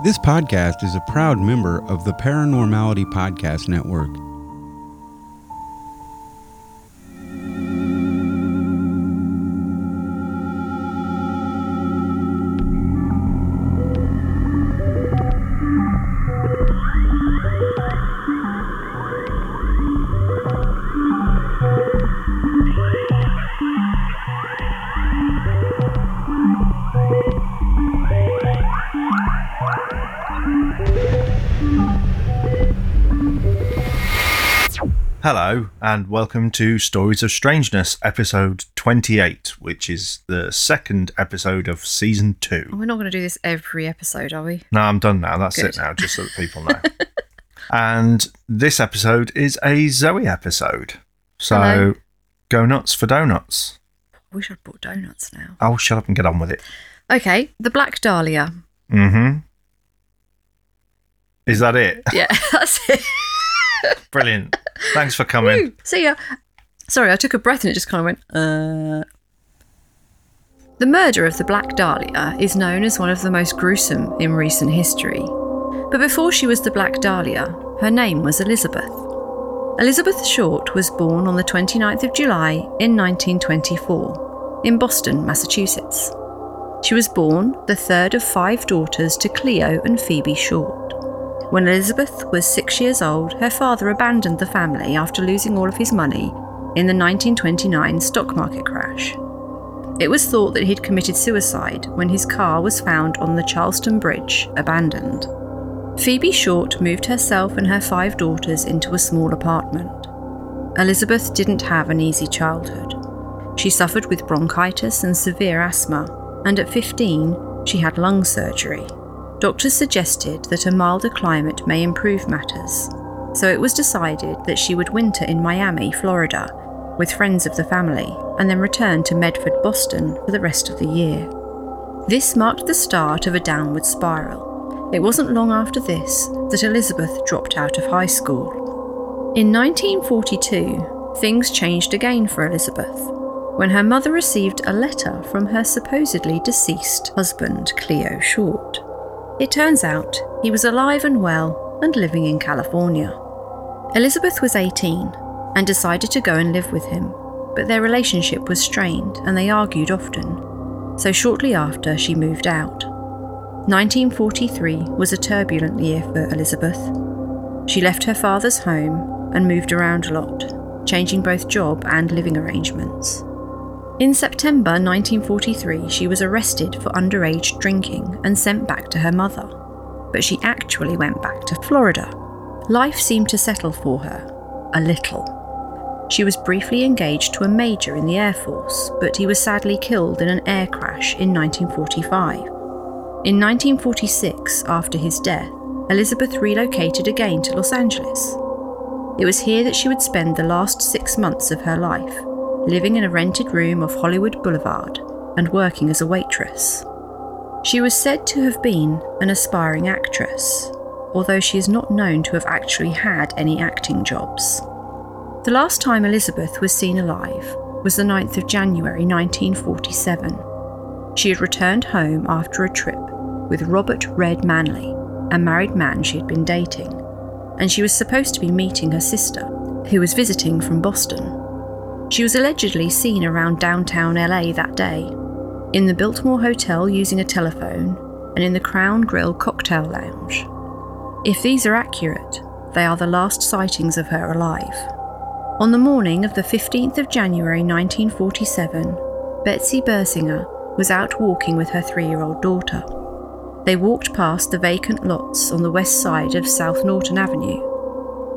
This podcast is a proud member of the Paranormality Podcast Network. And welcome to Stories of Strangeness, episode 28, which is the second episode of season two. We're not going to do this every episode, are we? No, I'm done now. That's Good. it now, just so that people know. and this episode is a Zoe episode. So Hello. go nuts for donuts. I wish I'd brought donuts now. Oh, shut up and get on with it. Okay, the Black Dahlia. Mm hmm. Is that it? Yeah, that's it. Brilliant. Thanks for coming. Woo. See ya. Sorry, I took a breath and it just kind of went, uh. The murder of the Black Dahlia is known as one of the most gruesome in recent history. But before she was the Black Dahlia, her name was Elizabeth. Elizabeth Short was born on the 29th of July in 1924 in Boston, Massachusetts. She was born the third of five daughters to Cleo and Phoebe Short. When Elizabeth was six years old, her father abandoned the family after losing all of his money in the 1929 stock market crash. It was thought that he'd committed suicide when his car was found on the Charlestown Bridge, abandoned. Phoebe Short moved herself and her five daughters into a small apartment. Elizabeth didn't have an easy childhood. She suffered with bronchitis and severe asthma, and at 15, she had lung surgery. Doctors suggested that a milder climate may improve matters, so it was decided that she would winter in Miami, Florida, with friends of the family, and then return to Medford, Boston for the rest of the year. This marked the start of a downward spiral. It wasn't long after this that Elizabeth dropped out of high school. In 1942, things changed again for Elizabeth when her mother received a letter from her supposedly deceased husband, Cleo Short. It turns out he was alive and well and living in California. Elizabeth was 18 and decided to go and live with him, but their relationship was strained and they argued often, so shortly after she moved out. 1943 was a turbulent year for Elizabeth. She left her father's home and moved around a lot, changing both job and living arrangements. In September 1943, she was arrested for underage drinking and sent back to her mother. But she actually went back to Florida. Life seemed to settle for her. A little. She was briefly engaged to a major in the Air Force, but he was sadly killed in an air crash in 1945. In 1946, after his death, Elizabeth relocated again to Los Angeles. It was here that she would spend the last six months of her life living in a rented room off Hollywood Boulevard and working as a waitress. She was said to have been an aspiring actress, although she is not known to have actually had any acting jobs. The last time Elizabeth was seen alive was the 9th of January 1947. She had returned home after a trip with Robert Red Manley, a married man she had been dating, and she was supposed to be meeting her sister, who was visiting from Boston. She was allegedly seen around downtown LA that day, in the Biltmore Hotel using a telephone, and in the Crown Grill cocktail lounge. If these are accurate, they are the last sightings of her alive. On the morning of the 15th of January 1947, Betsy Bersinger was out walking with her three year old daughter. They walked past the vacant lots on the west side of South Norton Avenue.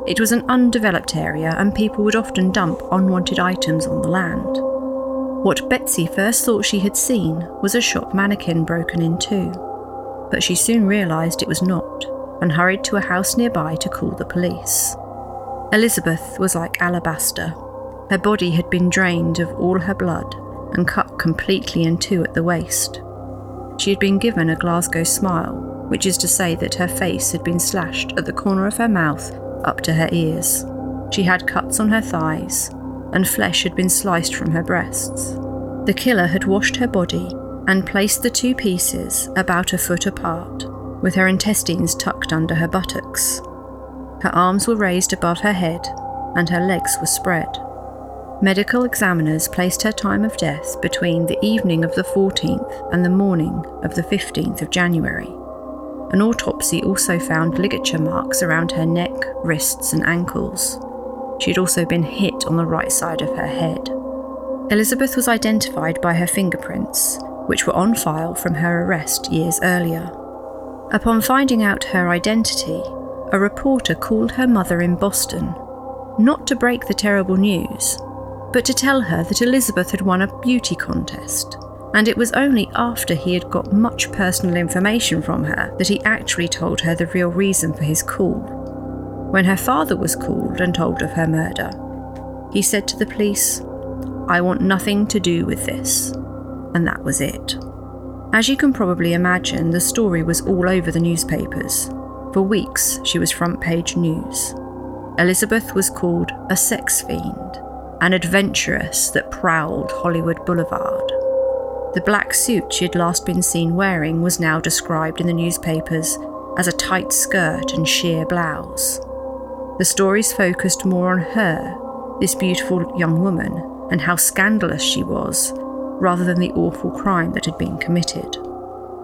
It was an undeveloped area, and people would often dump unwanted items on the land. What Betsy first thought she had seen was a shop mannequin broken in two, but she soon realised it was not and hurried to a house nearby to call the police. Elizabeth was like alabaster. Her body had been drained of all her blood and cut completely in two at the waist. She had been given a Glasgow smile, which is to say that her face had been slashed at the corner of her mouth up to her ears. She had cuts on her thighs, and flesh had been sliced from her breasts. The killer had washed her body and placed the two pieces about a foot apart, with her intestines tucked under her buttocks. Her arms were raised above her head, and her legs were spread. Medical examiners placed her time of death between the evening of the 14th and the morning of the 15th of January. An autopsy also found ligature marks around her neck, wrists, and ankles. She had also been hit on the right side of her head. Elizabeth was identified by her fingerprints, which were on file from her arrest years earlier. Upon finding out her identity, a reporter called her mother in Boston, not to break the terrible news, but to tell her that Elizabeth had won a beauty contest. And it was only after he had got much personal information from her that he actually told her the real reason for his call. When her father was called and told of her murder, he said to the police, I want nothing to do with this. And that was it. As you can probably imagine, the story was all over the newspapers. For weeks, she was front page news. Elizabeth was called a sex fiend an adventuress that prowled Hollywood Boulevard. The black suit she had last been seen wearing was now described in the newspapers as a tight skirt and sheer blouse. The stories focused more on her, this beautiful young woman, and how scandalous she was, rather than the awful crime that had been committed.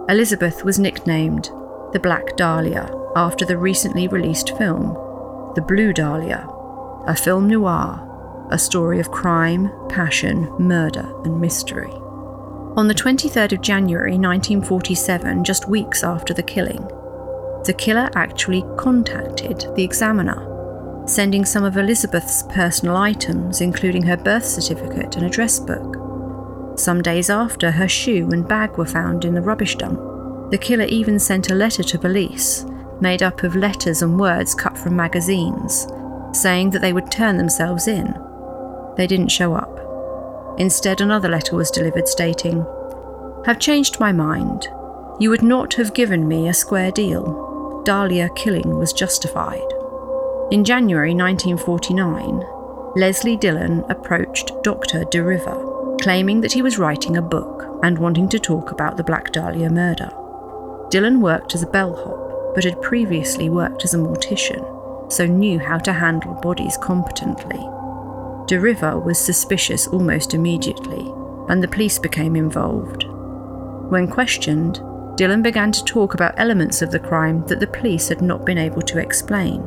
Elizabeth was nicknamed the Black Dahlia after the recently released film, The Blue Dahlia, a film noir a story of crime, passion, murder, and mystery. On the 23rd of January 1947, just weeks after the killing, the killer actually contacted the examiner, sending some of Elizabeth's personal items, including her birth certificate and address book. Some days after, her shoe and bag were found in the rubbish dump. The killer even sent a letter to police, made up of letters and words cut from magazines, saying that they would turn themselves in they didn't show up. Instead, another letter was delivered stating, Have changed my mind. You would not have given me a square deal. Dahlia killing was justified. In January 1949, Leslie Dillon approached Dr. De River, claiming that he was writing a book and wanting to talk about the Black Dahlia murder. Dillon worked as a bellhop, but had previously worked as a mortician, so knew how to handle bodies competently. De River was suspicious almost immediately, and the police became involved. When questioned, Dillon began to talk about elements of the crime that the police had not been able to explain.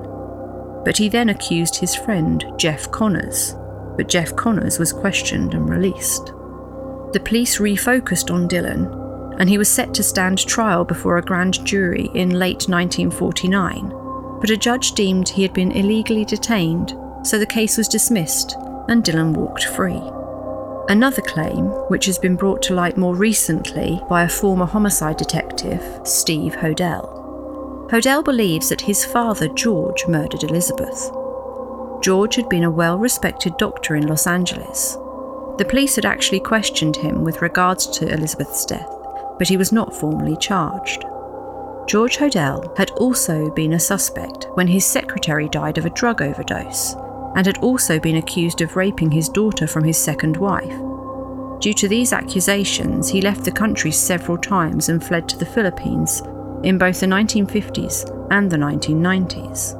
But he then accused his friend, Jeff Connors, but Jeff Connors was questioned and released. The police refocused on Dillon, and he was set to stand trial before a grand jury in late 1949, but a judge deemed he had been illegally detained, so the case was dismissed and Dillon walked free. Another claim, which has been brought to light more recently by a former homicide detective, Steve Hodel. Hodel believes that his father, George, murdered Elizabeth. George had been a well respected doctor in Los Angeles. The police had actually questioned him with regards to Elizabeth's death, but he was not formally charged. George Hodel had also been a suspect when his secretary died of a drug overdose, and had also been accused of raping his daughter from his second wife. Due to these accusations, he left the country several times and fled to the Philippines in both the 1950s and the 1990s.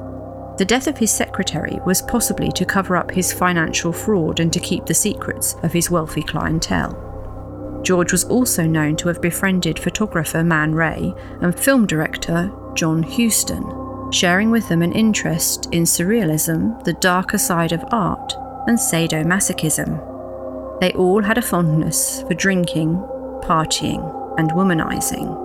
The death of his secretary was possibly to cover up his financial fraud and to keep the secrets of his wealthy clientele. George was also known to have befriended photographer Man Ray and film director John Huston, sharing with them an interest in surrealism, the darker side of art, and sadomasochism. They all had a fondness for drinking, partying, and womanizing.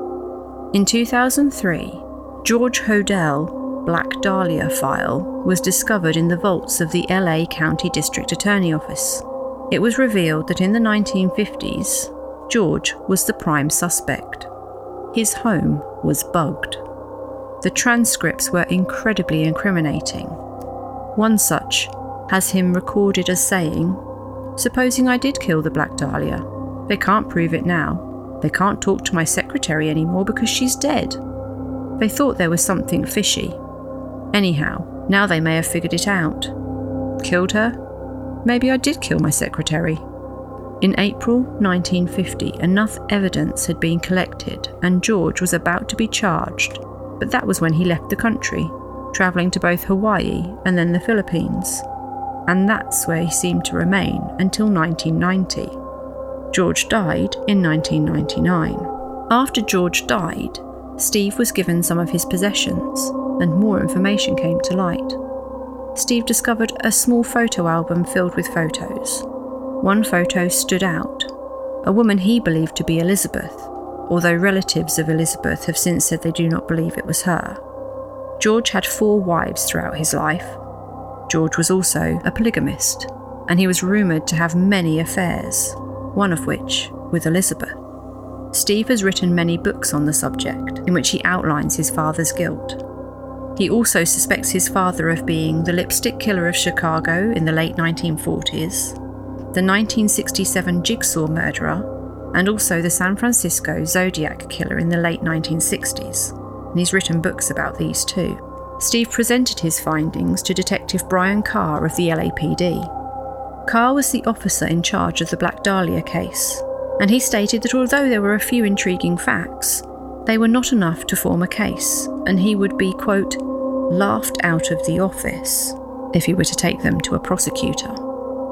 In 2003, George Hodel Black Dahlia file was discovered in the vaults of the LA County District Attorney Office. It was revealed that in the 1950s, George was the prime suspect. His home was bugged. The transcripts were incredibly incriminating. One such has him recorded as saying, Supposing I did kill the Black Dahlia. They can't prove it now. They can't talk to my secretary anymore because she's dead. They thought there was something fishy. Anyhow, now they may have figured it out. Killed her? Maybe I did kill my secretary. In April 1950, enough evidence had been collected and George was about to be charged but that was when he left the country, travelling to both Hawaii and then the Philippines. And that's where he seemed to remain until 1990. George died in 1999. After George died, Steve was given some of his possessions, and more information came to light. Steve discovered a small photo album filled with photos. One photo stood out a woman he believed to be Elizabeth, although relatives of Elizabeth have since said they do not believe it was her. George had four wives throughout his life. George was also a polygamist, and he was rumoured to have many affairs, one of which with Elizabeth. Steve has written many books on the subject, in which he outlines his father's guilt. He also suspects his father of being the lipstick killer of Chicago in the late 1940s, the 1967 Jigsaw murderer, and also the San Francisco Zodiac killer in the late 1960s. And he's written books about these too. Steve presented his findings to Detective Brian Carr of the LAPD. Carr was the officer in charge of the Black Dahlia case, and he stated that although there were a few intriguing facts, they were not enough to form a case, and he would be, quote, laughed out of the office if he were to take them to a prosecutor.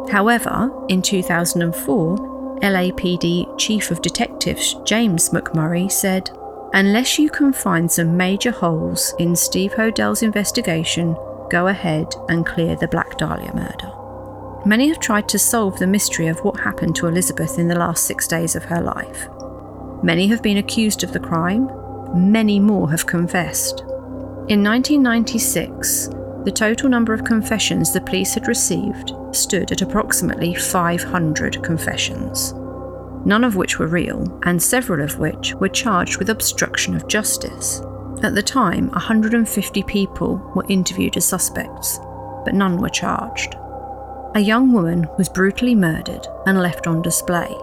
However, in 2004, LAPD Chief of Detectives James McMurray said, Unless you can find some major holes in Steve Hodel's investigation, go ahead and clear the Black Dahlia murder. Many have tried to solve the mystery of what happened to Elizabeth in the last six days of her life. Many have been accused of the crime, many more have confessed. In 1996, the total number of confessions the police had received stood at approximately 500 confessions, none of which were real, and several of which were charged with obstruction of justice. At the time, 150 people were interviewed as suspects, but none were charged. A young woman was brutally murdered and left on display.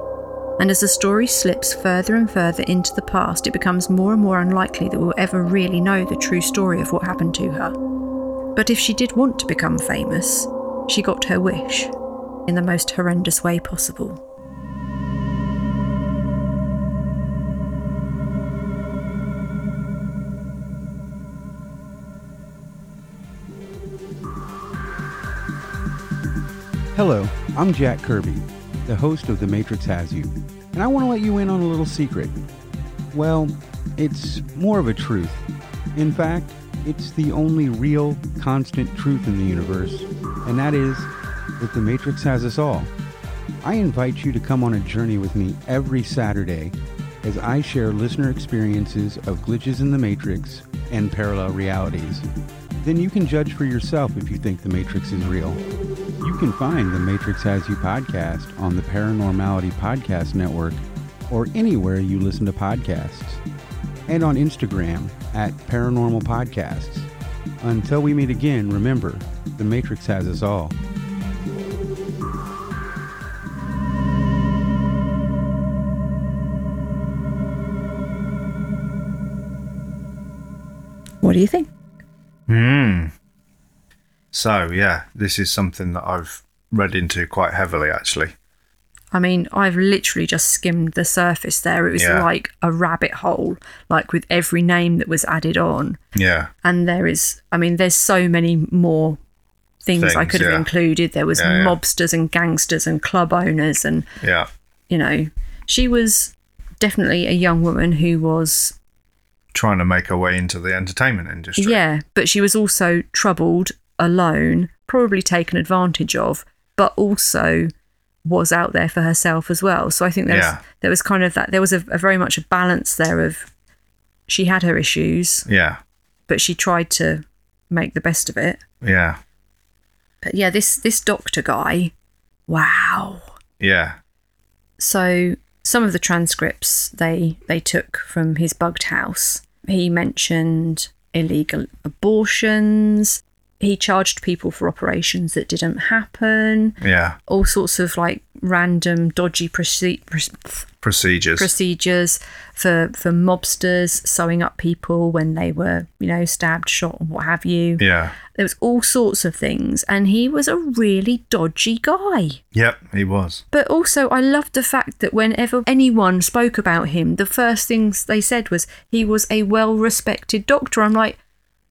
And as the story slips further and further into the past, it becomes more and more unlikely that we'll ever really know the true story of what happened to her. But if she did want to become famous, she got her wish in the most horrendous way possible. Hello, I'm Jack Kirby, the host of The Matrix Has You, and I want to let you in on a little secret. Well, it's more of a truth. In fact, it's the only real, constant truth in the universe, and that is that The Matrix has us all. I invite you to come on a journey with me every Saturday as I share listener experiences of glitches in the Matrix and parallel realities. Then you can judge for yourself if you think the Matrix is real. You can find the Matrix Has You podcast on the Paranormality Podcast Network or anywhere you listen to podcasts, and on Instagram at Paranormal Podcasts. Until we meet again, remember, the Matrix has us all. What do you think? Hmm. So, yeah, this is something that I've read into quite heavily, actually. I mean, I've literally just skimmed the surface there. It was Yeah. like a rabbit hole, like with every name that was added on. Yeah. And there is, I mean, there's so many more things, I Things, could have included. There was Yeah, yeah. mobsters and gangsters and club owners, and Yeah. you know, she was definitely a young woman who was, Trying to make her way into the entertainment industry. yeah, but she was also troubled, alone, probably taken advantage of, but also was out there for herself as well. So I think there was, Yeah. there was kind of that. There was a, a very much a balance there of she had her issues, Yeah. but she tried to make the best of it. Yeah. But yeah, this this doctor guy, wow. Yeah. So some of the transcripts they they took from his bugged house. He mentioned illegal abortions. He charged people for operations that didn't happen, Yeah. all sorts of like random dodgy proce- proce- Procedures. procedures for for mobsters sewing up people when they were you know stabbed shot and what have you yeah. there was all sorts of things and he was a really dodgy guy Yep, he was. but also i loved the fact that whenever anyone spoke about him the first things they said was he was a well respected doctor i'm like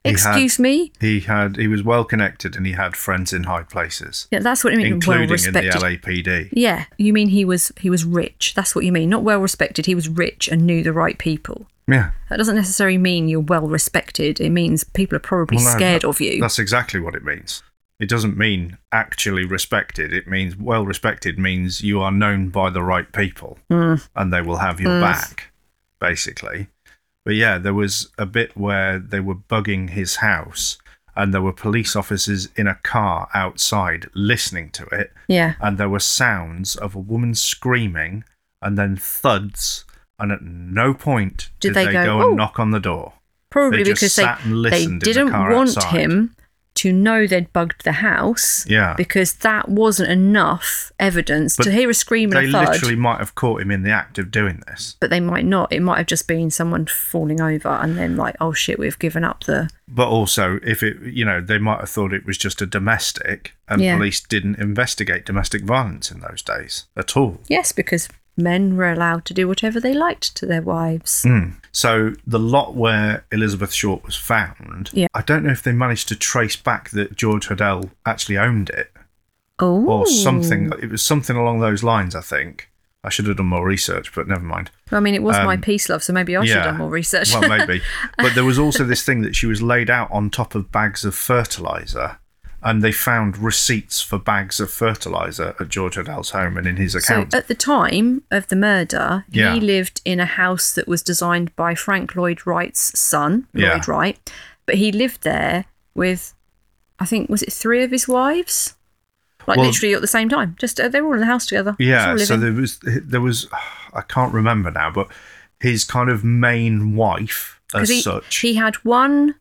had- excuse me He had he was well connected and he had friends in high places, yeah that's what i mean well including in the LAPD. yeah you mean he was he was rich that's what you mean not well respected he was rich and knew the right people Yeah. That doesn't necessarily mean you're well respected. It means people are probably Well, no, scared that- of you. That's exactly what it means. It doesn't mean actually respected. It means well respected means you are known by the right people Hmm. and they will have your back, basically. But yeah, there was a bit where they were bugging his house and there were police officers in a car outside listening to it Yeah. and there were sounds of a woman screaming and then thuds and at no point Did did, they they, go, go, "Oh." and knock on the door. Probably They because they, they the didn't car want outside. him to know they'd bugged the house. Yeah. Because that wasn't enough evidence But to hear a scream They and a thud. literally might have caught him in the act of doing this. But they might not. It might have just been someone falling over and then like, oh shit, we've given up the. But also, if it, you know, they might have thought it was just a domestic, and Yeah. police didn't investigate domestic violence in those days at all. Yes, because men were allowed to do whatever they liked to their wives. Mm. So the lot where Elizabeth Short was found, Yeah. I don't know if they managed to trace back that George Hodel actually owned it Oh. or something. It was something along those lines. I think I should have done more research, but never mind. I mean, it was my Um, peace love, so maybe I should have done more research. well, maybe. But there was also this thing that she was laid out on top of bags of fertilizer, and they found receipts for bags of fertilizer at George Hodel's home and in his account. So at the time of the murder, Yeah. he lived in a house that was designed by Frank Lloyd Wright's son, Yeah. Lloyd Wright. But he lived there with, I think, was it three of his wives? Like Well- literally at the same time. Just uh, they were all in the house together. Yeah, so there was there was I can't remember now, but his kind of main wife as he, such. he had one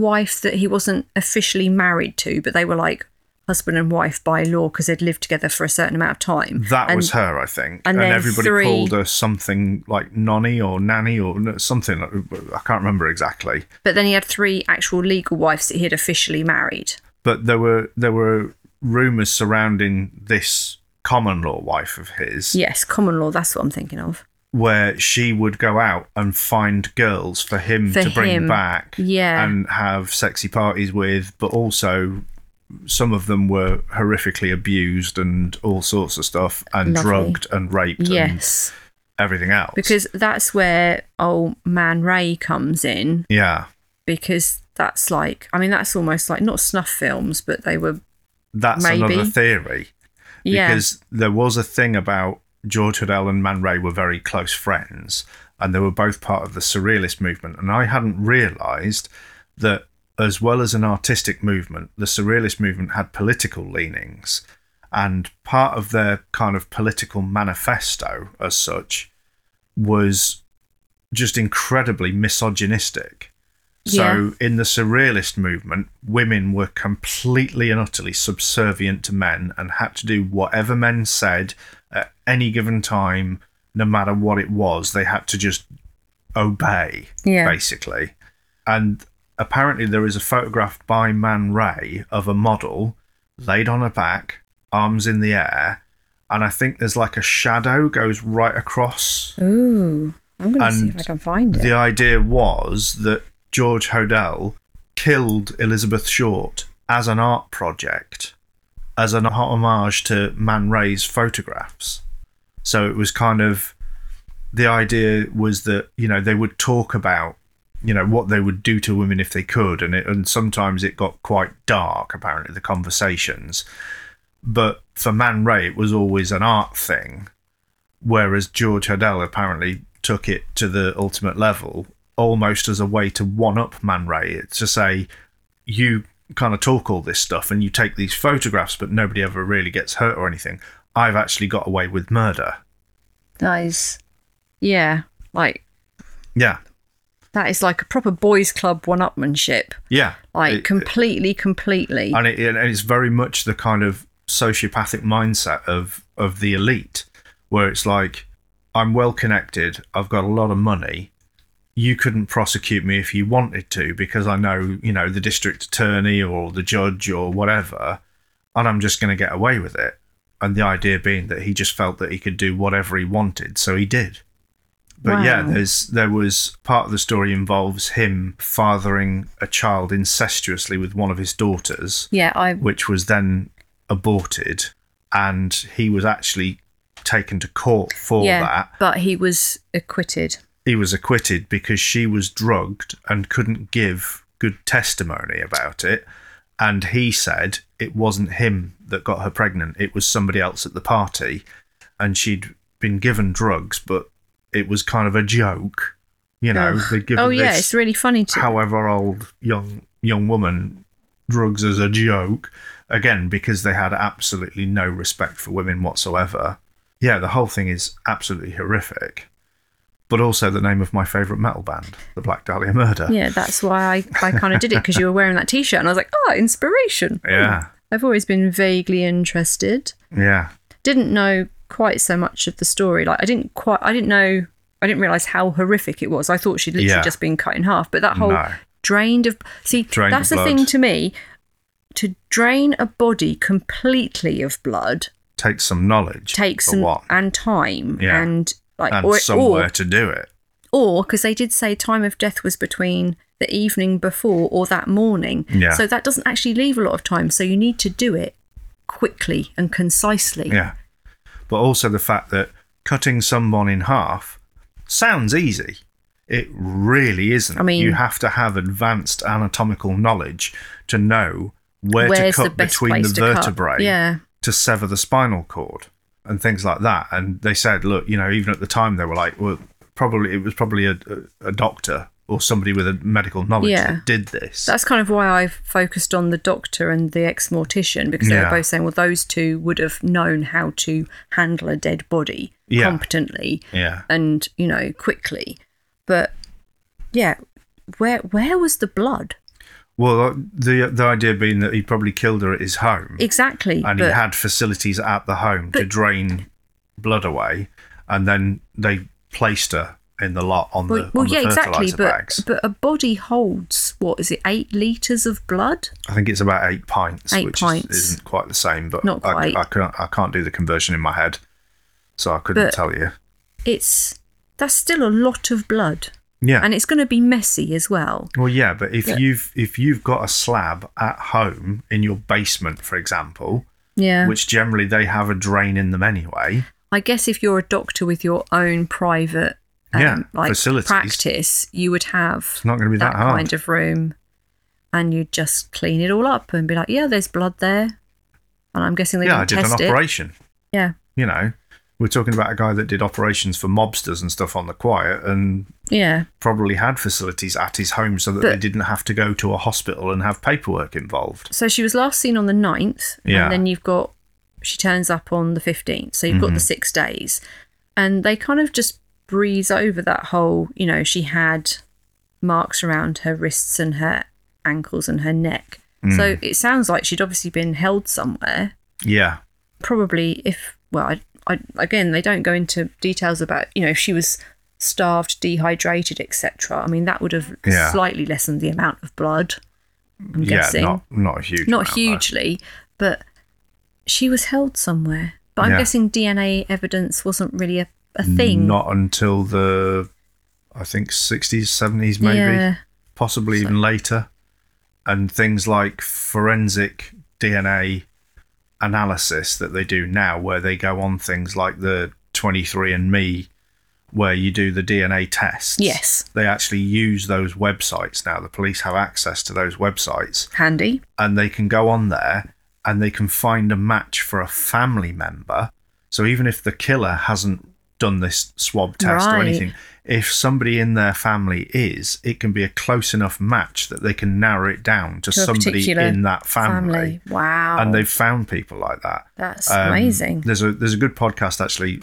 wife that he wasn't officially married to, but they were like husband and wife by law because they'd lived together for a certain amount of time. that And- was her, I think, and and, everybody three- called her something like nonny or nanny or something. I can't remember exactly. But then he had three actual legal wives that he had officially married. but there were there were rumors surrounding this common law wife of his Yes, common law. That's what I'm thinking of. Where she would go out and find girls for him For to bring him, back yeah. and have sexy parties with but also some of them were horrifically abused and all sorts of stuff and Lovely. drugged and raped Yes, and everything else because that's where old Man Ray comes in. yeah Because that's like, I mean, that's almost like not snuff films, but they were. that's Maybe. another theory Yeah, because there was a thing about George Hodel and Man Ray were very close friends, and they were both part of the Surrealist movement. And I hadn't realised that, as well as an artistic movement, the Surrealist movement had political leanings, and part of their kind of political manifesto, as such, was just incredibly misogynistic. So, in the Surrealist movement, women were completely and utterly subservient to men and had to do whatever men said at any given time, no matter what it was. They had to just obey, Yeah. basically. And apparently, there is a photograph by Man Ray of a model laid on her back, arms in the air, and I think there's like a shadow goes right across Ooh, I'm going to see if I can find it. the idea was that George Hodel killed Elizabeth Short as an art project, as an homage to Man Ray's photographs. So it was kind of the idea was that you know they would talk about you know what they would do to women if they could, and it, and sometimes it got quite dark. Apparently, the conversations, but for Man Ray, it was always an art thing whereas George Hodel apparently took it to the ultimate level almost as a way to one up Man Ray. It's to say, you kind of talk all this stuff and you take these photographs, but nobody ever really gets hurt or anything. I've actually got away with murder. That is, yeah, like Yeah. That is like a proper boys' club one-upmanship. Yeah, Like It- completely, completely. and, it, and it's very much the kind of sociopathic mindset of of the elite, where it's like, I'm well connected, I've got a lot of money. You couldn't prosecute me if you wanted to because I know, you know, the district attorney or the judge or whatever, and I'm just going to get away with it. And the idea being that he just felt that he could do whatever he wanted, so he did. But yeah, there's there was part of the story involves him fathering a child incestuously with one of his daughters yeah, I which was then aborted, and he was actually taken to court for yeah, that. but he was acquitted. He was acquitted because she was drugged and couldn't give good testimony about it. And he said it wasn't him that got her pregnant, it was somebody else at the party. And she'd been given drugs, but it was kind of a joke. You know, Ugh. they'd given Oh yeah, this it's really funny to. however old young young woman drugs as a joke again because they had absolutely no respect for women whatsoever yeah the whole thing is absolutely horrific but also the name of my favorite metal band the black dahlia murder yeah, that's why I, I kind of did it because you were wearing that t-shirt, and I was like, oh, inspiration. yeah hmm. I've always been vaguely interested. yeah Didn't know quite so much of the story. Like I didn't quite. I didn't know. I didn't realize how horrific it was. I thought she'd literally Yeah. just been cut in half. But that whole No. drained of see Drained that's the thing to me. To drain a body completely of blood takes some knowledge takes some what and time Yeah. and like and or somewhere or to do it or because they did say time of death was between the evening before or that morning. Yeah. So that doesn't actually leave a lot of time. So you need to do it quickly and concisely. Yeah. But also the fact that cutting someone in half sounds easy. It really isn't. I mean- you have to have advanced anatomical knowledge to know where to cut between the cut? vertebrae Yeah. to sever the spinal cord and things like that. And they said, look, you know, even at the time they were like, well, probably it was probably a, a, a doctor or somebody with a medical knowledge Yeah. that did this. That's kind of why I've focused on the doctor and the ex mortician because they Yeah. were both saying, well, those two would have known how to handle a dead body Yeah. competently yeah. and, you know, quickly. But yeah, where where was the blood? Well, uh, the the idea being that he probably killed her at his home. Exactly. and but he had facilities at the home to drain blood away, and then they placed her in the lot on well, the, well on the exactly. fertilizer But bags. but a body holds what is it, eight liters of blood? I think it's about eight pints, Eight which pints. Is, isn't quite the same, but Not quite. I, I can't I can't do the conversion in my head, so I couldn't But- tell you. It's that's still a lot of blood, Yeah. and it's going to be messy as well. well, yeah, but if Yeah. you've if you've got a slab at home in your basement, for example, Yeah. which generally they have a drain in them anyway. I guess if you're a doctor with your own private um, Yeah, like facilities. practice, you would have It's not going to be that, that kind of room, and you'd just clean it all up and be like, "Yeah, there's blood there," and I'm guessing they yeah, I did an test it. operation. Yeah, you know, we're talking about a guy that did operations for mobsters and stuff on the quiet and yeah, probably had facilities at his home so that But- they didn't have to go to a hospital and have paperwork involved. So she was last seen on the 9th, Yeah. and then you've got she turns up on the 15th. So you've got Mm-hmm. the six days. And they kind of just breeze over that whole, you know, she had marks around her wrists and her ankles and her neck. Mm. So it sounds like she'd obviously been held somewhere. Yeah. Probably if, well, I, I, again, they don't go into details about, you know, if she was starved, dehydrated, etc. I mean, that would have Yeah. slightly lessened the amount of blood. I'm yeah, guessing not not huge not amount, though. hugely, but she was held somewhere. But I'm Yeah. guessing DNA evidence wasn't really a, a thing. Not until the I think 60s, 70s maybe, Yeah. possibly even later. And things like forensic DNA analysis that they do now where they go on things like the 23andme where you do the DNA tests. Yes. They actually use those websites now. The police have access to those websites Handy. and they can go on there and they can find a match for a family member. So even if the killer hasn't done this swab test or anything, if somebody in their family is, it can be a close enough match that they can narrow it down to, To somebody in that family. Family. Wow. And they've found people like that. That's Um, amazing. There's a there's a good podcast actually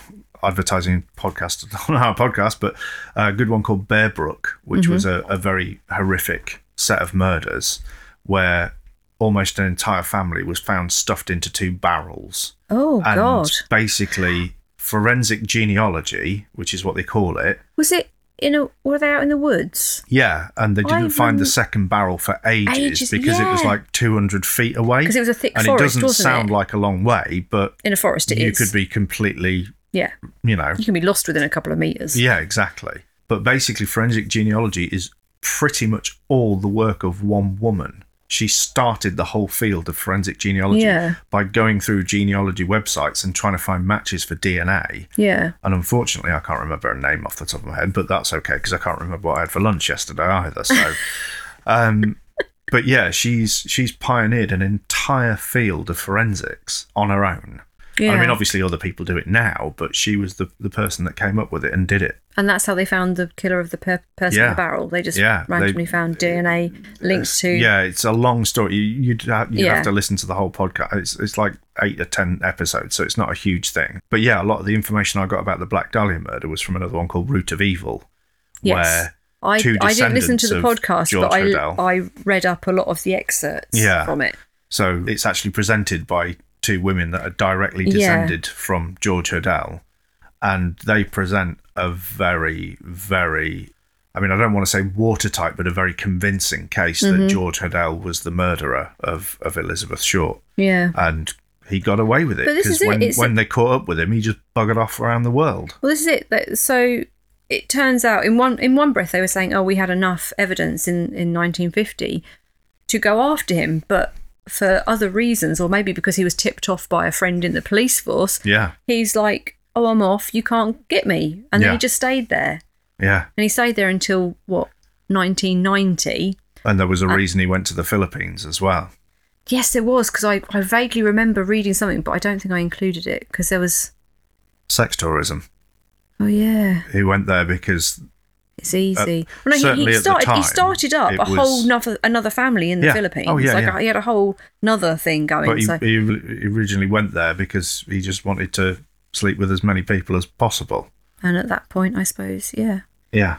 advertising podcast on our podcast, but a good one called Bear Brook, which was mm-hmm. a, a very horrific set of murders where almost an entire family was found stuffed into two barrels. Oh And God, basically, forensic genealogy, which is what they call it, was it in a? Were they out in the woods? yeah, and they didn't I find the second barrel for ages, Ages, because it was like 200 feet away. Because it was a thick and forest, it doesn't sound it? like a long way, but In a forest, it you could be completely, Yeah, you know, you can be lost within a couple of meters. yeah, exactly. But basically, forensic genealogy is pretty much all the work of one woman. She started the whole field of forensic genealogy Yeah. by going through genealogy websites and trying to find matches for DNA. Yeah. And unfortunately, I can't remember her name off the top of my head, but that's okay because I can't remember what I had for lunch yesterday either. So, um, but yeah, she's she's pioneered an entire field of forensics on her own. Yeah. I mean, obviously, other people do it now, but she was the the person that came up with it and did it. And that's how they found the killer of the per- person in the barrel. They just Yeah, they- randomly found DNA linked to. Yeah, it's a long story. You, you'd, have, you'd Yeah. have to listen to the whole podcast. It's, it's like eight or ten episodes, so it's not a huge thing. But yeah, a lot of the information I got about the Black Dahlia murder was from another one called Root of Evil, Yes. where I, two I didn't listen to the podcast, George but I, Hodel. I read up a lot of the excerpts Yeah. from it. So it's actually presented by two women that are directly Yeah. descended from George Hodel. And they present a very, very, I mean, I don't want to say watertight, but a very convincing case Mm-hmm. that George Hodel was the murderer of, of Elizabeth Short. Yeah. And he got away with it But this because is it, when, when they caught up with him, he just buggered off around the world. Well, this is it. So it turns out in one in one breath they were saying, "Oh, we had enough evidence in in 1950 to go after him," but for other reasons, or maybe because he was tipped off by a friend in the police force, Yeah, he's like, "Oh, I'm off. You can't get me," and then Yeah. he just stayed there, yeah. and he stayed there until what 1990. And there was Uh, a reason he went to the Philippines as well. Yes, there was because I, I vaguely remember reading something, but I don't think I included it because there was. Sex tourism. Oh yeah, He went there because it's easy. Uh, well, no, he, he started. time, he started up a was- whole another another family in the Yeah. Oh, Philippines. Oh, yeah, like yeah. he had a whole another thing going. But he, so he he originally went there because he just wanted to sleep with as many people as possible. and at that point, I suppose, yeah. Yeah.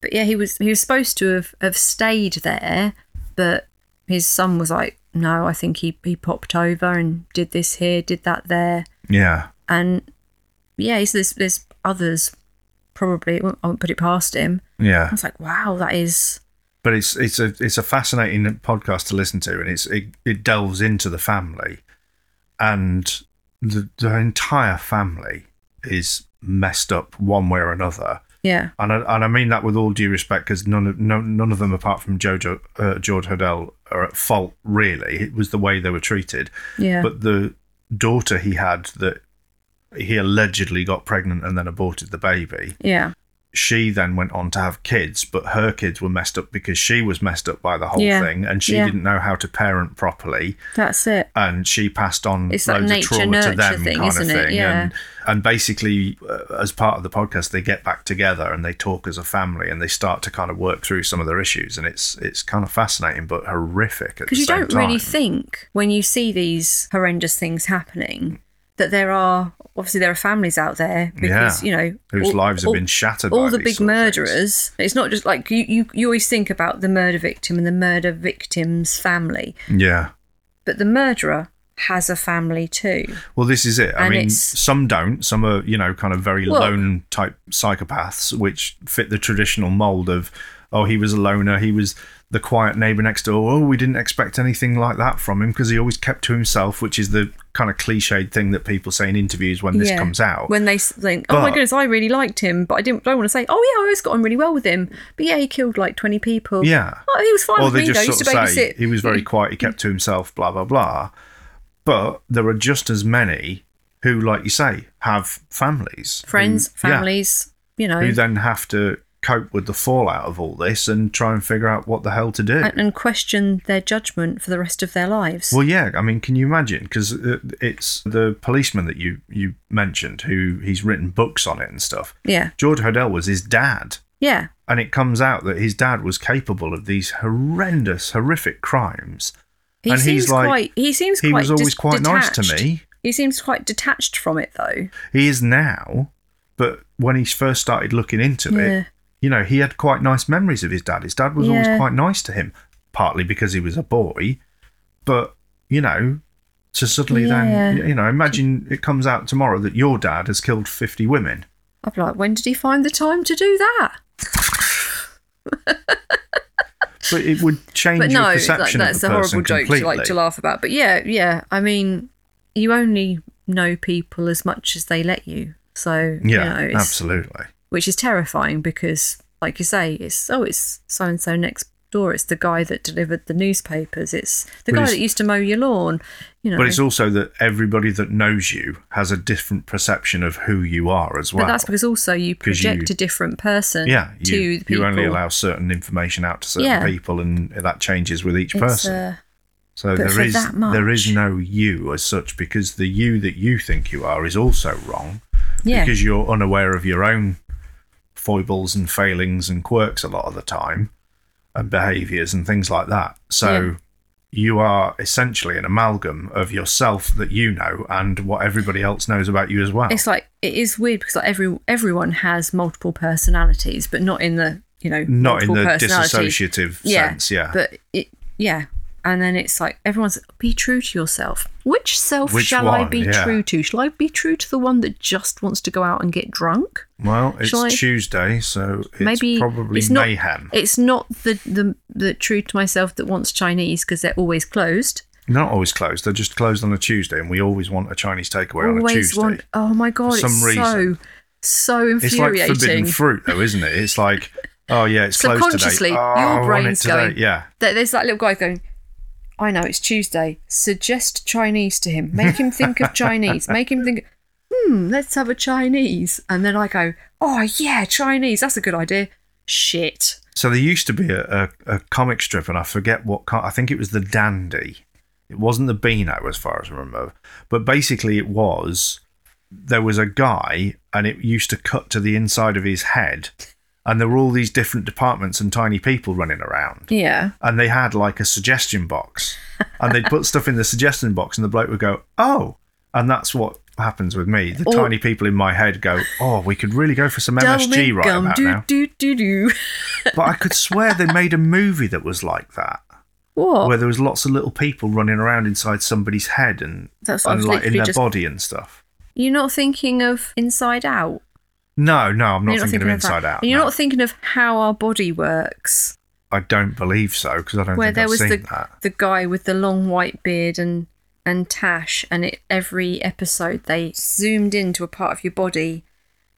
But yeah, he was he was supposed to have, have stayed there, but his son was like, no, I think he he popped over and did this here, did that there, Yeah. and yeah, so there's there's others probably. I won't, put it past him. Yeah. I was like, wow, that is But it's it's a it's a fascinating podcast to listen to and it's it, it delves into the family and the, the entire family is messed up one way or another. yeah, And I, and I mean that with all due respect, because none of no, none of them, apart from Jojo, uh, George Hodel, are at fault. Really, it was the way they were treated. yeah, But the daughter he had that he allegedly got pregnant and then aborted the baby. yeah, She then went on to have kids, but her kids were messed up because she was messed up by the whole Yeah. thing, and she Yeah. didn't know how to parent properly, that's it. and she passed on It's loads of trauma to them, thing, kind isn't of it? thing. Yeah. And and basically, uh, as part of the podcast, they get back together and they talk as a family, and they start to kind of work through some of their issues, and it's it's kind of fascinating but horrific because you same don't time. really think when you see these horrendous things happening that there are obviously there are families out there because Yeah. you know whose all- lives have all- been shattered. all by the big murderers it's not just like you, you you always think about the murder victim and the murder victim's family Yeah. but the murderer has a family too Well, this is it. I And mean, some don't. Some are, you know, kind of very Well- lone type psychopaths, which fit the traditional mold of, oh, he was a loner. He was the quiet neighbor next door. Oh, we didn't expect anything like that from him because he always kept to himself, which is the kind of cliched thing that people say in interviews when this Yeah. comes out. when they think oh my goodness i really liked him but i didn't don't want to say oh yeah i always got on really well with him but yeah he killed like 20 people yeah. oh, he was fine or with they me though just used sort of say he was very quiet, he kept to himself, blah blah blah. But there are just as many who, like you say, have families, friends who- yeah, families you know who then have to cope with the fallout of all this and try and figure out what the hell to do. and, and question their judgment for the rest of their lives. well, yeah, I mean, can you imagine? Because uh, it's the policeman that you you mentioned who he's written books on it and stuff. yeah, George Hodel was his dad. yeah, And it comes out that his dad was capable of these horrendous, horrific crimes. he And seems he's like- quite. He seems He quite. was always quite nice to detached. me. He seems quite detached from it, though. He is now, But when he first started looking into Yeah. it, you know, he had quite nice memories of his dad. His dad was Yeah. always quite nice to him, partly because he was a boy, but you know, to suddenly Yeah. then, you know, imagine it comes out tomorrow that your dad has killed fifty women. I'd be like, when did he find the time to do that? But it would change. But your no, like, perception that's of a the person horrible joke to like to laugh about. But yeah, yeah. I mean, you only know people as much as they let you. So yeah, you know, it's, absolutely. Which is terrifying because, like you say, it's oh, it's so and so next door. It's the guy that delivered the newspapers. It's the But guy it's- that used to mow your lawn. You know, But it's also that everybody that knows you has a different perception of who you are as well. but that's because also you- project a different person yeah, to you, the people. you only allow certain information out to certain Yeah. people, and that changes with each It's, person. uh, so there is there is no you as such because the you that you think you are is also wrong yeah, because you're unaware of your own foibles and failings and quirks a lot of the time and behaviors and things like that. So Yeah. you are essentially an amalgam of yourself that you know and what everybody else knows about you as well. it's like it is weird because like every everyone has multiple personalities, but not in the you know Not in the personality. dissociative yeah, sense, yeah. But it, yeah, and then it's like everyone's be true to yourself. Which self Which shall I be Yeah. true to? Shall I be true to the one that just wants to go out and get drunk? well, it's I- Tuesday, so it's Maybe probably it's not, mayhem. It's not the the the true to myself that wants Chinese because they're always closed. Not always closed. They're just closed on a Tuesday, and we always want a Chinese takeaway on a always Tuesday. want. Oh my god! For some it's reason. so so infuriating. It's like forbidden fruit, though, isn't it? It's like, oh yeah, it's closed today. Subconsciously, Oh, your brain's going. Yeah, There's that little guy going. I know it's Tuesday. Suggest Chinese to him. Make him think of Chinese. Make him think. Hmm. Let's have a Chinese. And then I go. Oh yeah, Chinese. That's a good idea. Shit. So there used to be a, a, a comic strip, and I forget what. I think it was the Dandy. It wasn't the Beano, as far as I remember. But basically, it was there was a guy, and it used to cut to the inside of his head, and there were all these different departments and tiny people running around. Yeah. and they had like a suggestion box and they'd put stuff in the suggestion box and the bloke would go oh and that's what happens with me the Or- tiny people in my head go oh we could really go for some msg right gum. about Do now do do do. but i could swear they made a movie that was like that What? where there was lots of little people running around inside somebody's head and, and like in their just- body and stuff You're not thinking of Inside Out. No no i'm not You're thinking, of inside out And you're no. not thinking of how our body works. i don't believe so because i don't where think there i've was seen the that the guy with the long white beard and and Tash, and it every episode they zoomed into a part of your body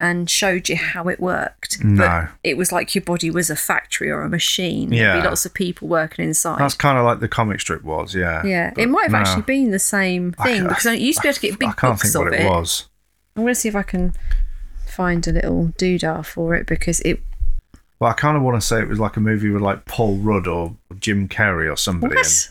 and showed you how it worked. No. But it was like your body was a factory or a machine. There'd Yeah. be lots of people working inside. that's kind of like the comic strip was yeah yeah, it might have no. actually been the same thing ca- because I used to be able to get big I can't books think of what it was I'm going to see if I can find a little doodah for it because it Well, I kind of want to say it was like a movie with like Paul Rudd or Jim Carrey or somebody, and,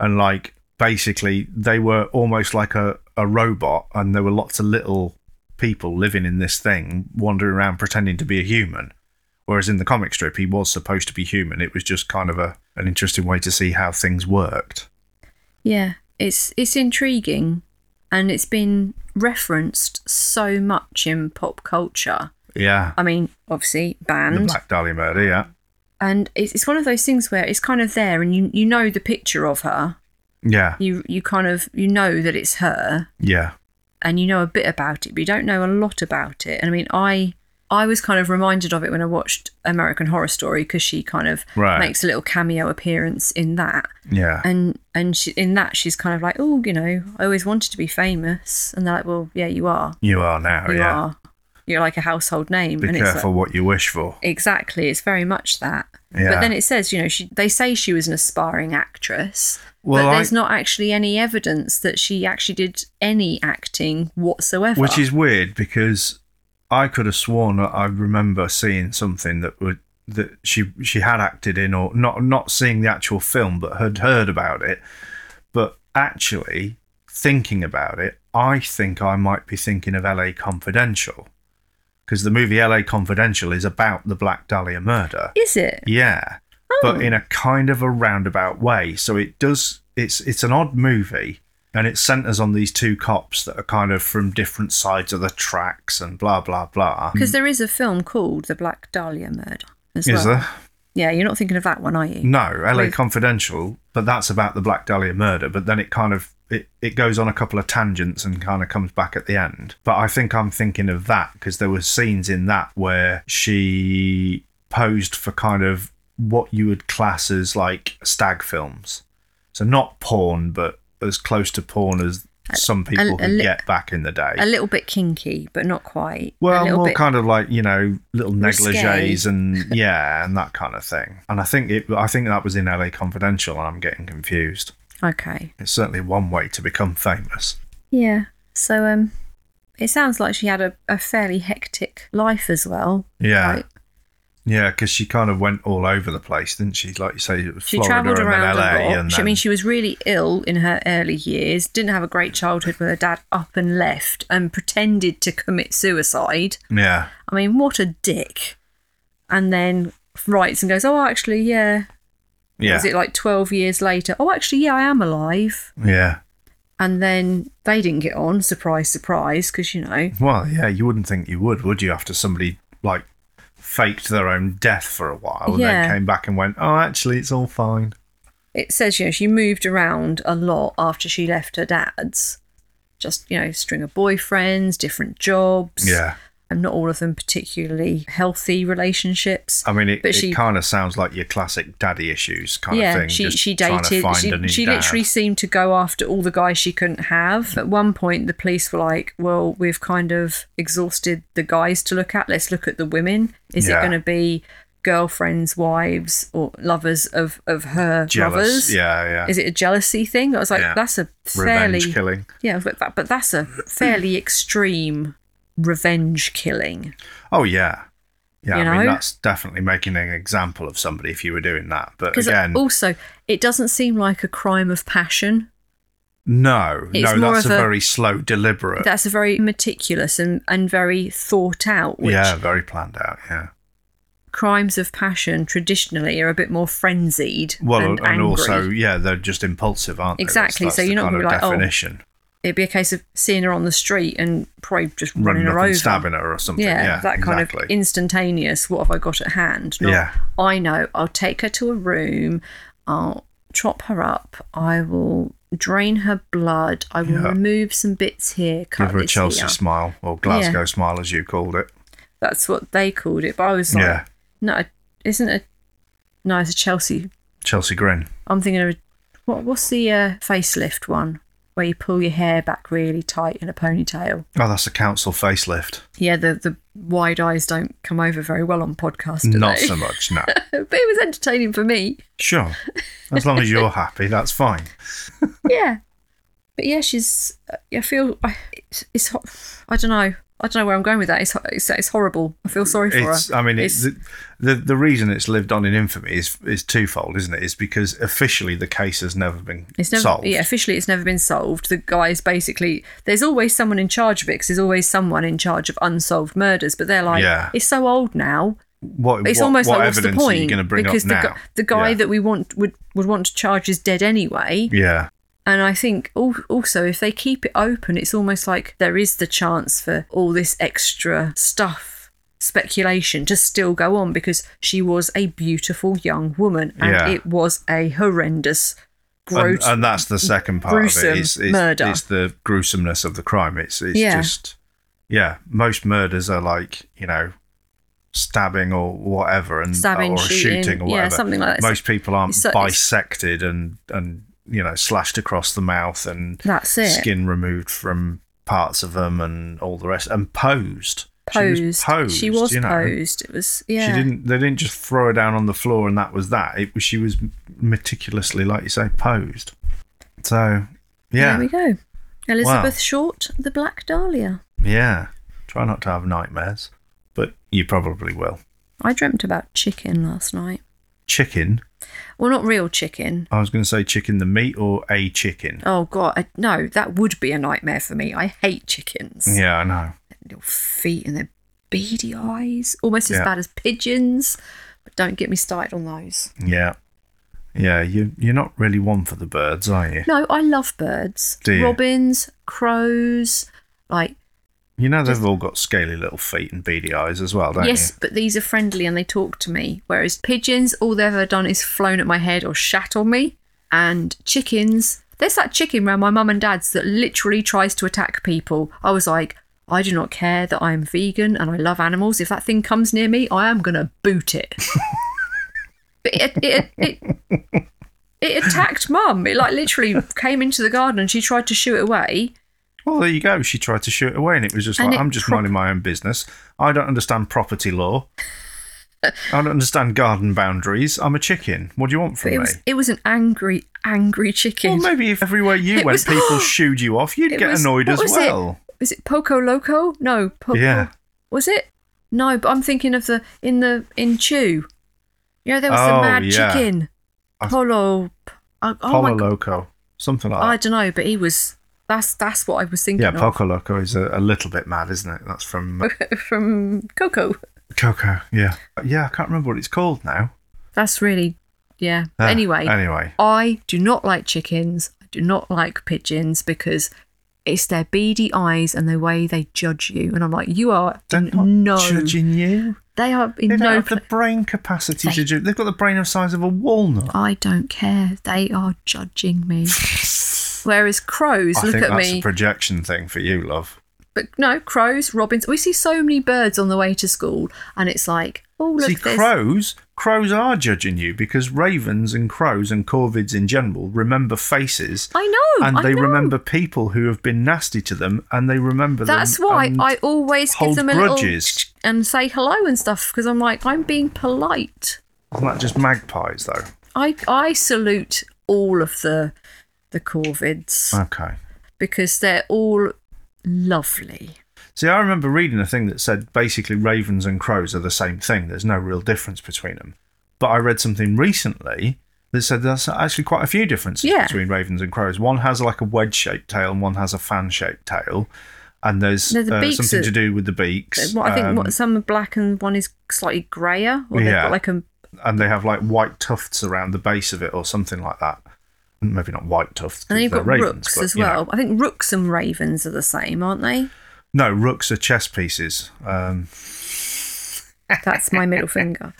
and like basically they were almost like a, a robot, and there were lots of little people living in this thing, wandering around pretending to be a human. Whereas in the comic strip, he was supposed to be human. It was just kind of a an interesting way to see how things worked. Yeah, it's it's intriguing, and it's been referenced so much in pop culture. Yeah, I mean, obviously the Black Dahlia murder. Yeah, and it's it's one of those things where it's kind of there, and you you know the picture of her. yeah, You you kind of you know that it's her, yeah, and you know a bit about it, but you don't know a lot about it. And I mean, I I was kind of reminded of it when I watched American Horror Story because she kind of Right. makes a little cameo appearance in that. yeah. and and she, in that she's kind of like oh you know i always wanted to be famous and they're like well yeah you are you are now. you yeah. are you're like a household name Be and careful like, what you wish for. exactly it's very much that Yeah. but then it says you know she they say she was an aspiring actress Well, but I- there's not actually any evidence that she actually did any acting whatsoever Which is weird because I could have sworn I remember seeing something that would that she she had acted in or not not seeing the actual film but had heard about it. But actually thinking about it, I think I might be thinking of LA Confidential. Because the movie LA Confidential is about the Black Dahlia murder. is it Yeah. But oh. in a kind of a roundabout way. So it does it's it's an odd movie and it centers on these two cops that are kind of from different sides of the tracks and blah blah blah. Because there is a film called The Black Dahlia Murder as Is well. there? Yeah, you're not thinking of that one, are you? No, LA With- Confidential, but that's about the Black Dahlia murder. But then it kind of it, it goes on a couple of tangents and kind of comes back at the end. But I think I'm thinking of that because there were scenes in that where she posed for kind of what you would class as like stag films. So not porn, but as close to porn as some people a could li- get back in the day. A little bit kinky, but not quite. Well, more kind of like you know little Risque. negligees and yeah, and that kind of thing. And I think it, I think that was in LA Confidential, and I'm getting confused. okay. It's certainly one way to become famous. Yeah. So um, it sounds like she had a, a fairly hectic life as well. Yeah, Like, yeah, because she kind of went all over the place, didn't she? Like you say, it was she Florida travelled around then LA, a lot. and She, I mean, she was really ill in her early years. Didn't have a great childhood with her dad up and left, and pretended to commit suicide. yeah, I mean, what a dick! And then writes and goes, "Oh, actually, yeah." yeah, Was it like twelve years later? Oh, actually, yeah, I am alive. yeah. And then they didn't get on. Surprise, surprise, because you know, Well, yeah, you wouldn't think you would, would you? After somebody like faked their own death for a while, and Yeah. then came back and went, "Oh, actually, it's all fine." it says you know she moved around a lot after she left her dad's. Just you know, string of boyfriends, different jobs. Yeah. And not all of them particularly healthy relationships. I mean, it, But she- kind of sounds like your classic daddy issues kind yeah, of thing. she just she dated. She, she literally seemed to go after all the guys she couldn't have. At one point, the police were like, "Well, we've kind of exhausted the guys to look at. Let's look at the women. Is Yeah. it going to be girlfriends, wives, or lovers of of her jealous. lovers? Yeah, yeah. Is it a jealousy thing? I was like, Yeah. that's a fairly Revenge killing. yeah, but, that, but that's a fairly extreme revenge killing. Oh yeah, yeah. You I mean, that's definitely making an example of somebody if you were doing that. But uh, again, also, it doesn't seem like a crime of passion. no, it's no, that's a, a- very slow, deliberate. That's a very meticulous and, and very thought out. Which yeah, very planned out. Yeah. crimes of passion traditionally are a bit more frenzied Well, and, and, also, yeah, they're just impulsive, aren't they? Exactly, That's, so that's you're not kind gonna be like, oh, definition. It'd be a case of seeing her on the street and probably just running running her over. stabbing her or something. Yeah, Yeah, that kind exactly. of instantaneous. What have I got at hand? Not, Yeah. I know. I'll take her to a room. I'll chop her up. I will drain her blood. I will Yeah. remove some bits here. Cut Give her a Chelsea here. smile or Glasgow smile, as you called it. That's what they called it. But I was like, Yeah, no, isn't it? No, it's a Chelsea. Chelsea grin. I'm thinking of a, what? What's the uh, facelift one where you pull your hair back really tight in a ponytail? Oh, that's a council facelift. Yeah, the the wide eyes don't come over very well on podcasts. Not they? so much, no. but it was entertaining for me. Sure. As long as you're happy, that's fine. Yeah, but yeah, she's. I feel I- it's. it's ho- I don't know. I don't know where I'm going with that. It's it's, it's horrible. I feel sorry for It's, her. I mean, It's- the, the the reason it's lived on in infamy is is twofold, isn't it? It's because officially the case has never been It's never, solved. yeah, officially it's never been solved. The guy is basically there's always someone in charge of it 'cause there's always someone in charge of unsolved murders. But they're like, Yeah. it's so old now. What, It's what, almost what like what's the evidence are you point? going to bring because up the the guy yeah. that we want would would want to charge is dead anyway. yeah, And I think also if they keep it open, it's almost like there is the chance for all this extra stuff, speculation to still go on because she was a beautiful young woman and Yeah. it was a horrendous, and, gross. and that's the second part of it is, is, murder. is the gruesomeness of the crime. It's it's Yeah. just yeah. Most murders are like you know stabbing or whatever, and Stabbing, or shooting, shooting or yeah, something like that. Most people aren't So bisected and and you know slashed across the mouth and That's it. skin removed from parts of them and all the rest and posed. She posed. was posed. She was you know. posed. It was yeah. She didn't. They didn't just throw her down on the floor and that was that. It was. She was meticulously, like you say, posed. So, yeah, There we go. Elizabeth Short, the Black Dahlia. yeah. Try not to have nightmares, but you probably will. I dreamt about chicken last night. Chicken. Well, not real chicken. I was going to say chicken the meat or a chicken. Oh god, I, no, that would be a nightmare for me. I hate chickens. Yeah, I know. Little feet and their beady eyes, almost as Yeah. bad as pigeons. But don't get me started on those. Yeah, Yeah, you you're not really one for the birds, are you? No, I love birds. Do you? Robins, crows, like You know they've all got scaly little feet and beady eyes as well, don't yes, you? but these are friendly and they talk to me. Whereas pigeons, all they've ever done is flown at my head or shat on me. And chickens, there's that chicken around my mum and dad's that literally tries to attack people. I was like, I do not care that I am vegan and I love animals. If that thing comes near me, I am gonna boot it. but it it, it it attacked mum. It like literally came into the garden and she tried to shoo it away. Well, there you go. She tried to shoot away, and it was just And like, I'm just pro- minding my own business. I don't understand property law. I don't understand garden boundaries. I'm a chicken. What do you want from it me? was it was an angry angry chicken. well, maybe if everywhere you It went, was- people shooed you off, you'd get was- annoyed as was it? well. Was it Poco Loco? No, Poco. Yeah. Was it? No, but I'm thinking of the in the in Chew. You know, there was Oh, the mad yeah. chicken. I- Polo. Oh, oh Polo my god! Loco, something like I that. don't know, but he was. That's that's what I was thinking Yeah, Poco Loco is a, a little bit mad, isn't it? That's from from Coco. Coco. Yeah, yeah. I can't remember what it's called now. That's really, yeah. Ah, anyway, anyway, I do not like chickens. I do not like pigeons because it's their beady eyes and the way they judge you. And I'm like, you are they're in not no. judging you. They are in They don't no. have the brain capacity to do. They've got the brain of size of a walnut. I don't care. They are judging me. Whereas crows I look think at that's me, a projection thing for you, love. but no, crows, robins. We see so many birds on the way to school, and it's like, oh look, See, there's crows, crows are judging you because ravens and crows and corvids in general remember faces, I know, and I they know. remember people who have been nasty to them, and they remember That's them. why and I always give hold them a grudges. little and say hello and stuff because I'm like, I'm being polite. Isn't that just magpies, though? I I salute all of the the corvids Okay. because they're all lovely. See, I remember reading a thing that said basically ravens and crows are the same thing. There's no real difference between them. But I read something recently that said there's actually quite a few differences Yeah. between ravens and crows. One has like a wedge-shaped tail, and one has a fan-shaped tail. And there's No, the uh, something are- to do with the beaks. What I think Um, what, some are black and one is slightly grayer, or Yeah. got like a and they have like white tufts around the base of it, or something like that. Maybe not white tufts. And then you've got ravens, rooks but, as you know. well. I think rooks and ravens are the same, aren't they? No, rooks are chess pieces. Um, That's my middle finger.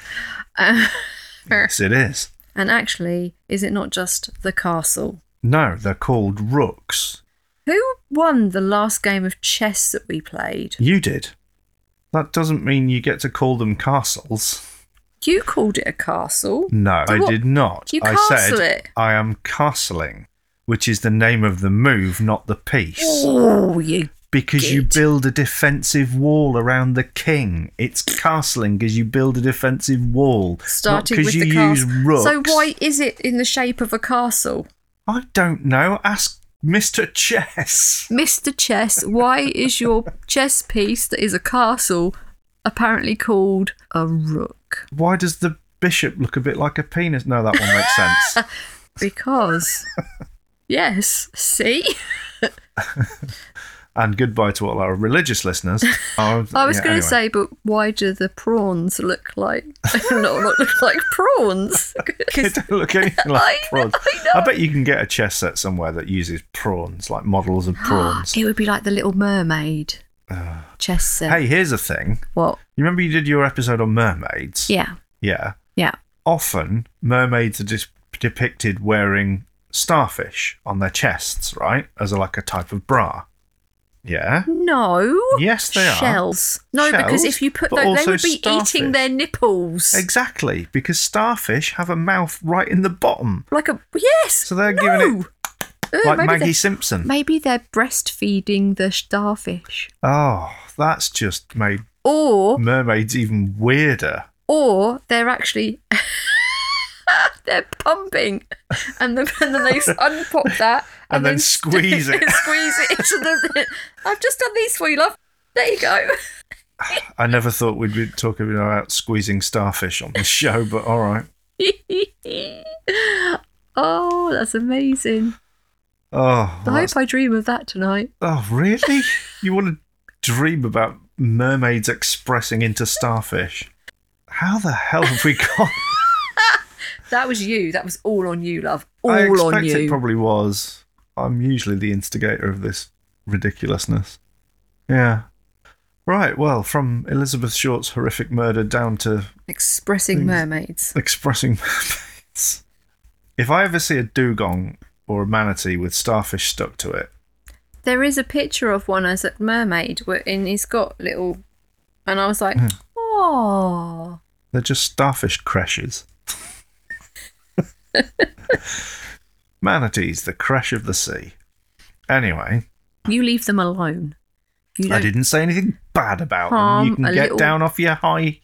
Uh, yes, it is. and actually, is it not just the castle? No, they're called rooks. Who won the last game of chess that we played? You did. That doesn't mean you get to call them castles. You called it a castle. No, So I what- did not. You I castle said it. I am castling, which is the name of the move, not the piece. Oh, you. Because you build a defensive wall around the king. It's castling because you build a defensive wall, with because the you use rooks. So why is it in the shape of a castle? I don't know. Ask Mr. Chess. Mr. Chess, why is your chess piece that is a castle apparently called a rook? Why does the bishop look a bit like a penis? No, that one makes sense. Because, yes, see? and goodbye to all our religious listeners. Oh, I was yeah, going to anyway. say, but why do the prawns look like no, not look like prawns? They don't look anything like I know, prawns. I know. I bet you can get a chess set somewhere that uses prawns, like models of prawns. it would be like the Little Mermaid chess set. hey, here's a thing. What? You remember you did your episode on mermaids? Yeah, Yeah. yeah. Often, mermaids are just depicted wearing starfish on their chests, right? As a, like a type of bra. Yeah. No. Yes, they are. Shells. No, because if you put those, they would be eating their nipples. Exactly, because starfish have a mouth right in the bottom. like a yes. So they're no. giving it Uh, like maybe Maggie Simpson. Maybe they're breastfeeding the starfish, Oh, that's just made or mermaids even weirder. or they're actually they're pumping, and, then and then they unpop that And then squeeze it. squeeze it. into the- I've just done these for you, love. There you go. I never thought we'd be talking about squeezing starfish on this show, but all right. oh, that's amazing. Oh, I that's- hope I dream of that tonight. oh, really? you want to dream about mermaids expressing into starfish? How the hell have we got? That was you. That was all on you, love. All I on you. it probably was. I'm usually the instigator of this ridiculousness. Yeah. Right, well, from Elizabeth Short's horrific murder down to Expressing Things- mermaids. expressing mermaids. If I ever see a dugong or a manatee with starfish stuck to it, There is a picture of one as a mermaid, and he's got little. And I was like, oh. they're just starfish crashes. Manatees, the crash of the sea. Anyway, You leave them alone. I didn't say anything bad about them. You can get little- down off your high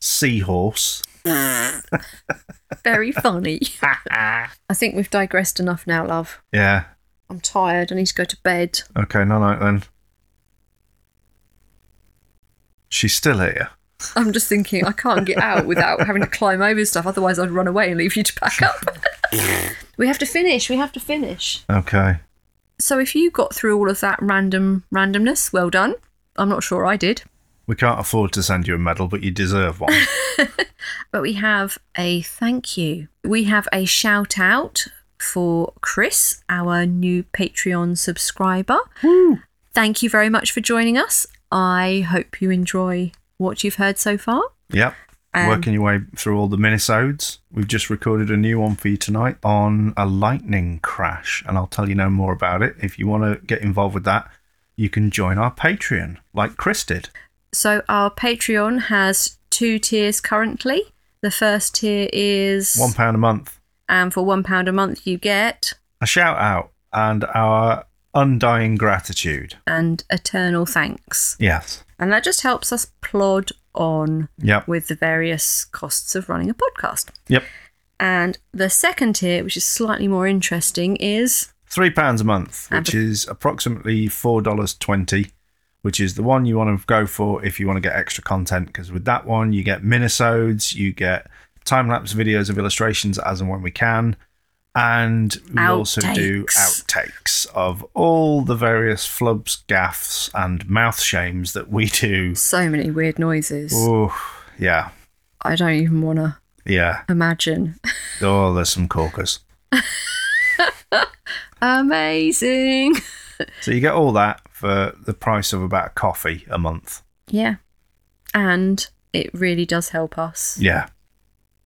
seahorse. very funny. I think we've digressed enough now, love. yeah. I'm tired. I need to go to bed. Okay, no, no, then. She's still here. I'm just thinking I can't get out without having to climb over stuff. Otherwise, I'd run away and leave you to pack up. we have to finish. We have to finish. Okay. So if you got through all of that random randomness, well done. I'm not sure I did. We can't afford to send you a medal, but you deserve one. But we have a thank you. We have a shout out for Chris, our new Patreon subscriber. Thank you very much for joining us. I hope you enjoy what you've heard so far. yep. Um, Working your way through all the minisodes. We've just recorded a new one for you tonight on a lightning crash, and I'll tell you no more about it. If you want to get involved with that, you can join our Patreon, like Chris did. So our Patreon has two tiers currently. The first tier is One pound a month. and for one pound a month you get A shout out and our undying gratitude. and eternal thanks. Yes. And that just helps us plod on Yep. with the various costs of running a podcast. Yep. And the second tier, which is slightly more interesting, is Three pounds a month, which is approximately four dollars twenty, which is the one you want to go for if you want to get extra content. Because with that one, you get minisodes, you get time lapse videos of illustrations as and when we can, and we also do Outtakes. outtakes of all the various flubs, gaffs, and mouth shames that we do. so many weird noises. Oh, yeah, I don't even want to yeah. imagine. Oh, there's some corkers. Amazing. So you get all that for the price of about a coffee a month. Yeah. And it really does help us. Yeah.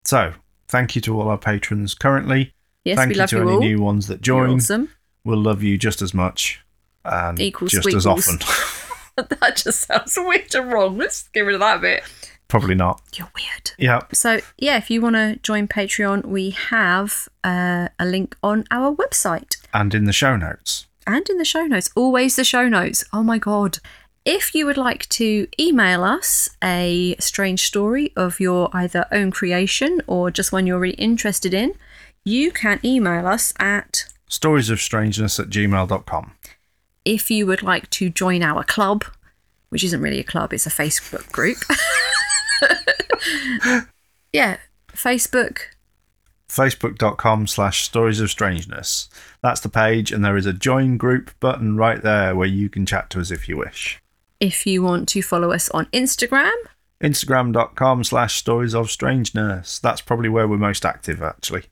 So, thank you to all our patrons currently. Yes, thank we you love to you any all. new ones that You're join. awesome. We'll love you just as much and Equal just as often. that just sounds weird and wrong. Let's get rid of that bit. Probably not. You're weird. Yeah. So, yeah, if you want to join Patreon, we have uh, a link on our website And in the show notes. And in the show notes. Always the show notes. Oh my God. If you would like to email us a strange story of your either own creation or just one you're really interested in, you can email us at storiesofstrangeness of strangeness at gmail.com. if you would like to join our club, which isn't really a club, it's a Facebook group. yeah, Facebook. Facebook.com slash stories of strangeness. That's the page, and there is a join group button right there where you can chat to us if you wish. If you want to follow us on Instagram, Instagram.com slash stories of strangeness. That's probably where we're most active, actually.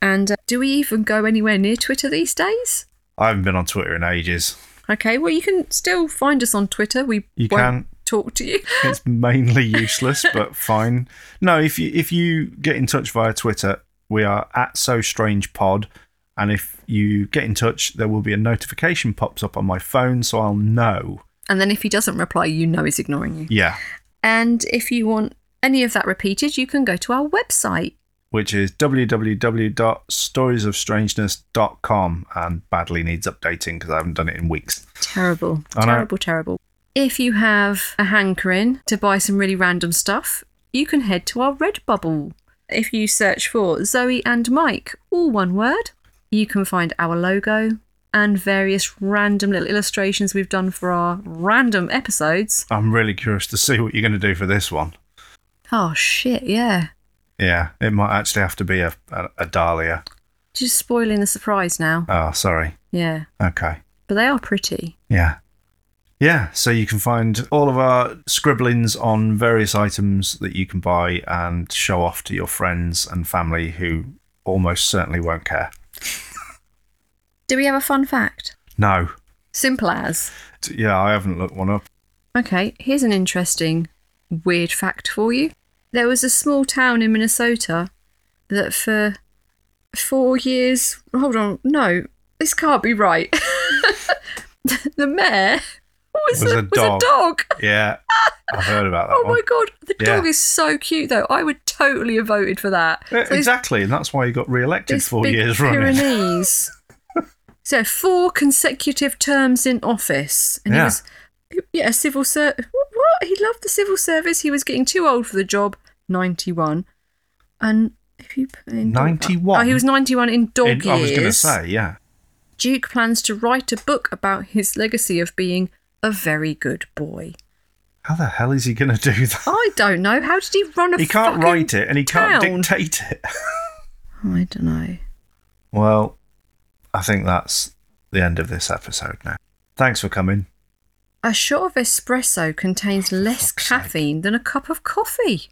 and uh, do we even go anywhere near Twitter these days? I haven't been on Twitter in ages. Okay, well, you can still find us on Twitter. We You won't can. talk to you. it's mainly useless, but fine. No, if you if you get in touch via Twitter, we are at So Strange Pod, and if you get in touch, there will be a notification pops up on my phone, so I'll know. And then if he doesn't reply, you know he's ignoring you. Yeah, And if you want any of that repeated, you can go to our website. which is www.storiesofstrangeness.com, and badly needs updating because I haven't done it in weeks. Terrible. I know. Terrible, terrible. If you have a hankering to buy some really random stuff, you can head to our Redbubble. If you search for Zoe and Mike, all one word, you can find our logo and various random little illustrations we've done for our random episodes. I'm really curious to see what you're going to do for this one. Oh, shit, yeah. Yeah, it might actually have to be a, a, a Dahlia. Just spoiling the surprise now. Oh, sorry. Yeah. Okay. But they are pretty. Yeah. Yeah, so you can find all of our scribblings on various items that you can buy and show off to your friends and family who almost certainly won't care. Do we have a fun fact? No. Simple as. Yeah, I haven't looked one up. Okay, here's an interesting, weird fact for you. There was a small town in Minnesota that for four years. Hold on, no, this can't be right. the mayor was, Was a, a was dog. a dog. Yeah, I've heard about that Oh one. my god, the Yeah. dog is so cute though. I would totally have voted for that. Yeah, So exactly, and that's why he got re-elected four years running. Pyrenees. so four consecutive terms in office, and he Yeah. was yeah civil service. What? He loved the civil service. He was getting too old for the job. Ninety-one, and if you put in 91? oh, he was ninety-one in dog In- years. I was going to say, yeah. Duke plans to write a book about his legacy of being a very good boy. How the hell is he going to do that? I don't know. How did he run a? He can't write it and he can't town? dictate it. I don't know. Well, I think that's the end of this episode now. Thanks for coming. A shot of espresso contains less fuck's sake. caffeine than a cup of coffee.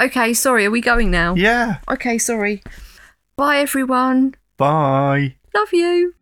Okay, sorry, are we going now? Yeah. Okay, sorry. Bye, everyone. Bye. Love you.